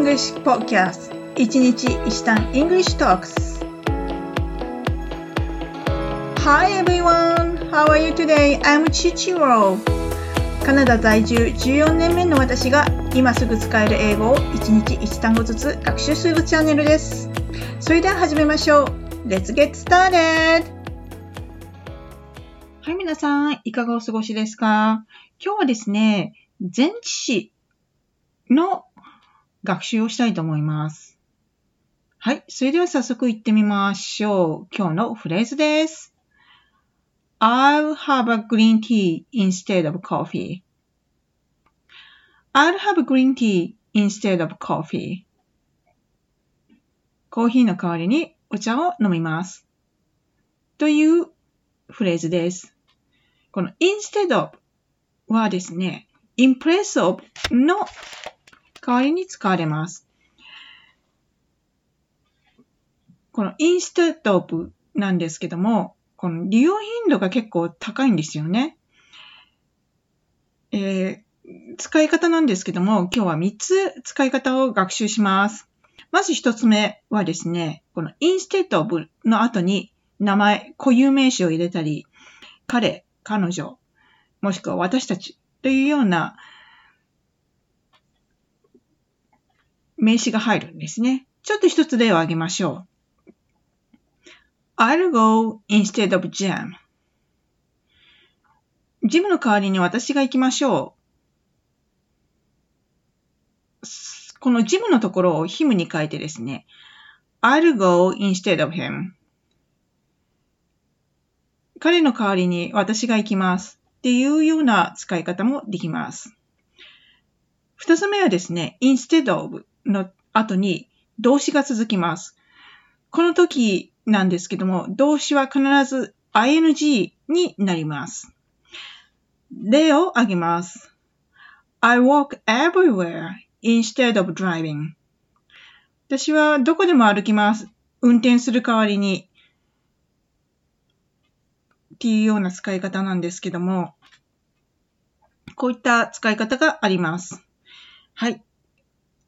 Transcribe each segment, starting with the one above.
English Podcast 一日一単 English Talks Hi everyone! How are you today? I'm Chichiro カナダ在住14年目の私が今すぐ使える英語を一日一単語ずつ学習するチャンネルですそれでは始めましょう Let's get started! はい、皆さん、いかがお過ごしですか？今日はですね、前置詞の学習をしたいと思います。はい。それでは早速行ってみましょう。今日のフレーズです。I'll have a green tea instead of coffee. I'll have a green tea instead of coffee. コーヒーの代わりにお茶を飲みます。というフレーズです。この instead of はですね、in place of の代わりに使われます。この instead of なんですけども、この利用頻度が結構高いんですよね。えー、使い方なんですけども、今日は3つ使い方を学習します。まず1つ目はですね、この instead of の後に名前、固有名詞を入れたり、彼、彼女、もしくは私たちというような名詞が入るんですね。ちょっと一つ例を挙げましょう。I'll go instead of Jam. ジムの代わりに私が行きましょう。このジムのところを him に変えてですね、I'll go instead of him. 彼の代わりに私が行きますっていうような使い方もできます。二つ目はですね、instead of の後に動詞が続きます。この時なんですけども、動詞は必ず ing になります。例を挙げます。I walk everywhere instead of driving. 私はどこでも歩きます。運転する代わりに。っていうような使い方なんですけども、こういった使い方があります。はい。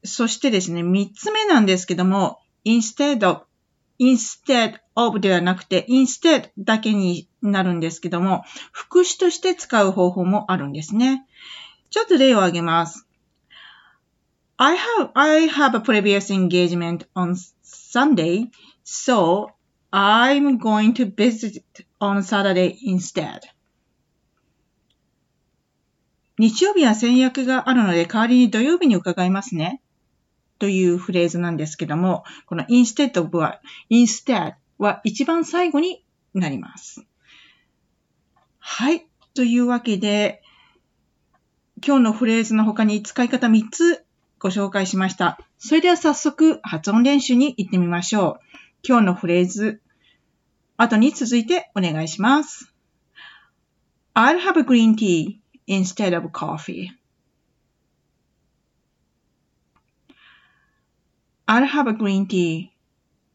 そしてですね、三つ目なんですけども、instead of, instead of ではなくて、instead だけになるんですけども、副詞として使う方法もあるんですね。ちょっと例を挙げます。I have, I have a previous engagement on Sunday, so I'm going to visit on Saturday instead. 日曜日は戦略があるので代わりに土曜日に伺いますね。というフレーズなんですけども、この instead of は、instead は一番最後になります。はい。というわけで、今日のフレーズの他に使い方3つご紹介しました。それでは早速発音練習に行ってみましょう。今日のフレーズ、後に続いてお願いします。I'll have a green tea instead of coffee. I'll have a green tea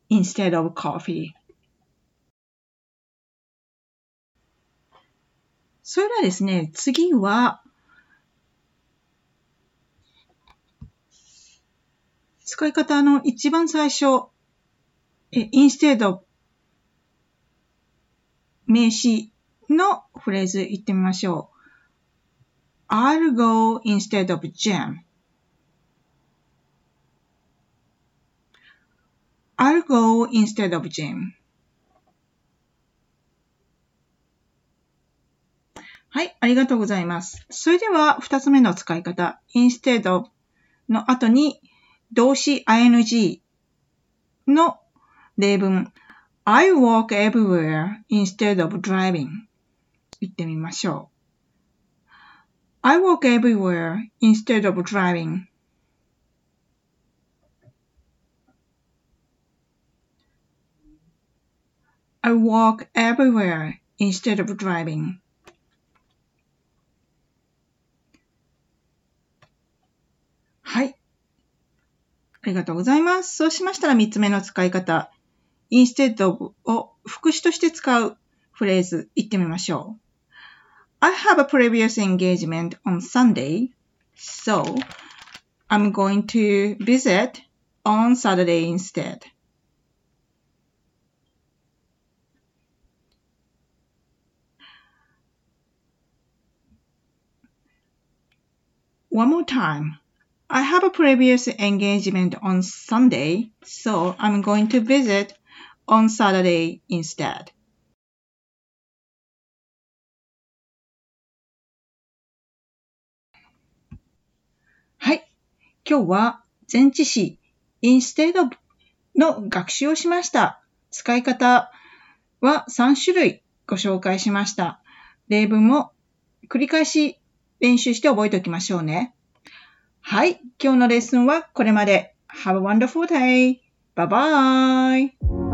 instead of coffee. それではですね、次は、使い方の一番最初、え instead of 名詞のフレーズ言ってみましょう。I'll go instead of jam. I'll go instead of Jim. はい、ありがとうございます。それでは、二つ目の使い方。instead of の後に動詞 ing の例文。I walk everywhere instead of driving 言ってみましょう。I walk everywhere instead of driving I walk everywhere instead of driving. はい。ありがとうございます。そうしましたら3つ目の使い方。instead of を副詞として使うフレーズ言ってみましょう。I have a previous engagement on Sunday, so I'm going to visit on Saturday instead. One more time. I have a previous engagement on Sunday, so I'm going to visit on Saturday instead. はい。今日は前置詞 instead of の学習をしました。使い方は3種類ご紹介しました。例文も繰り返し練習して覚えておきましょうね。はい。今日のレッスンはこれまで。Have a wonderful day! Bye bye!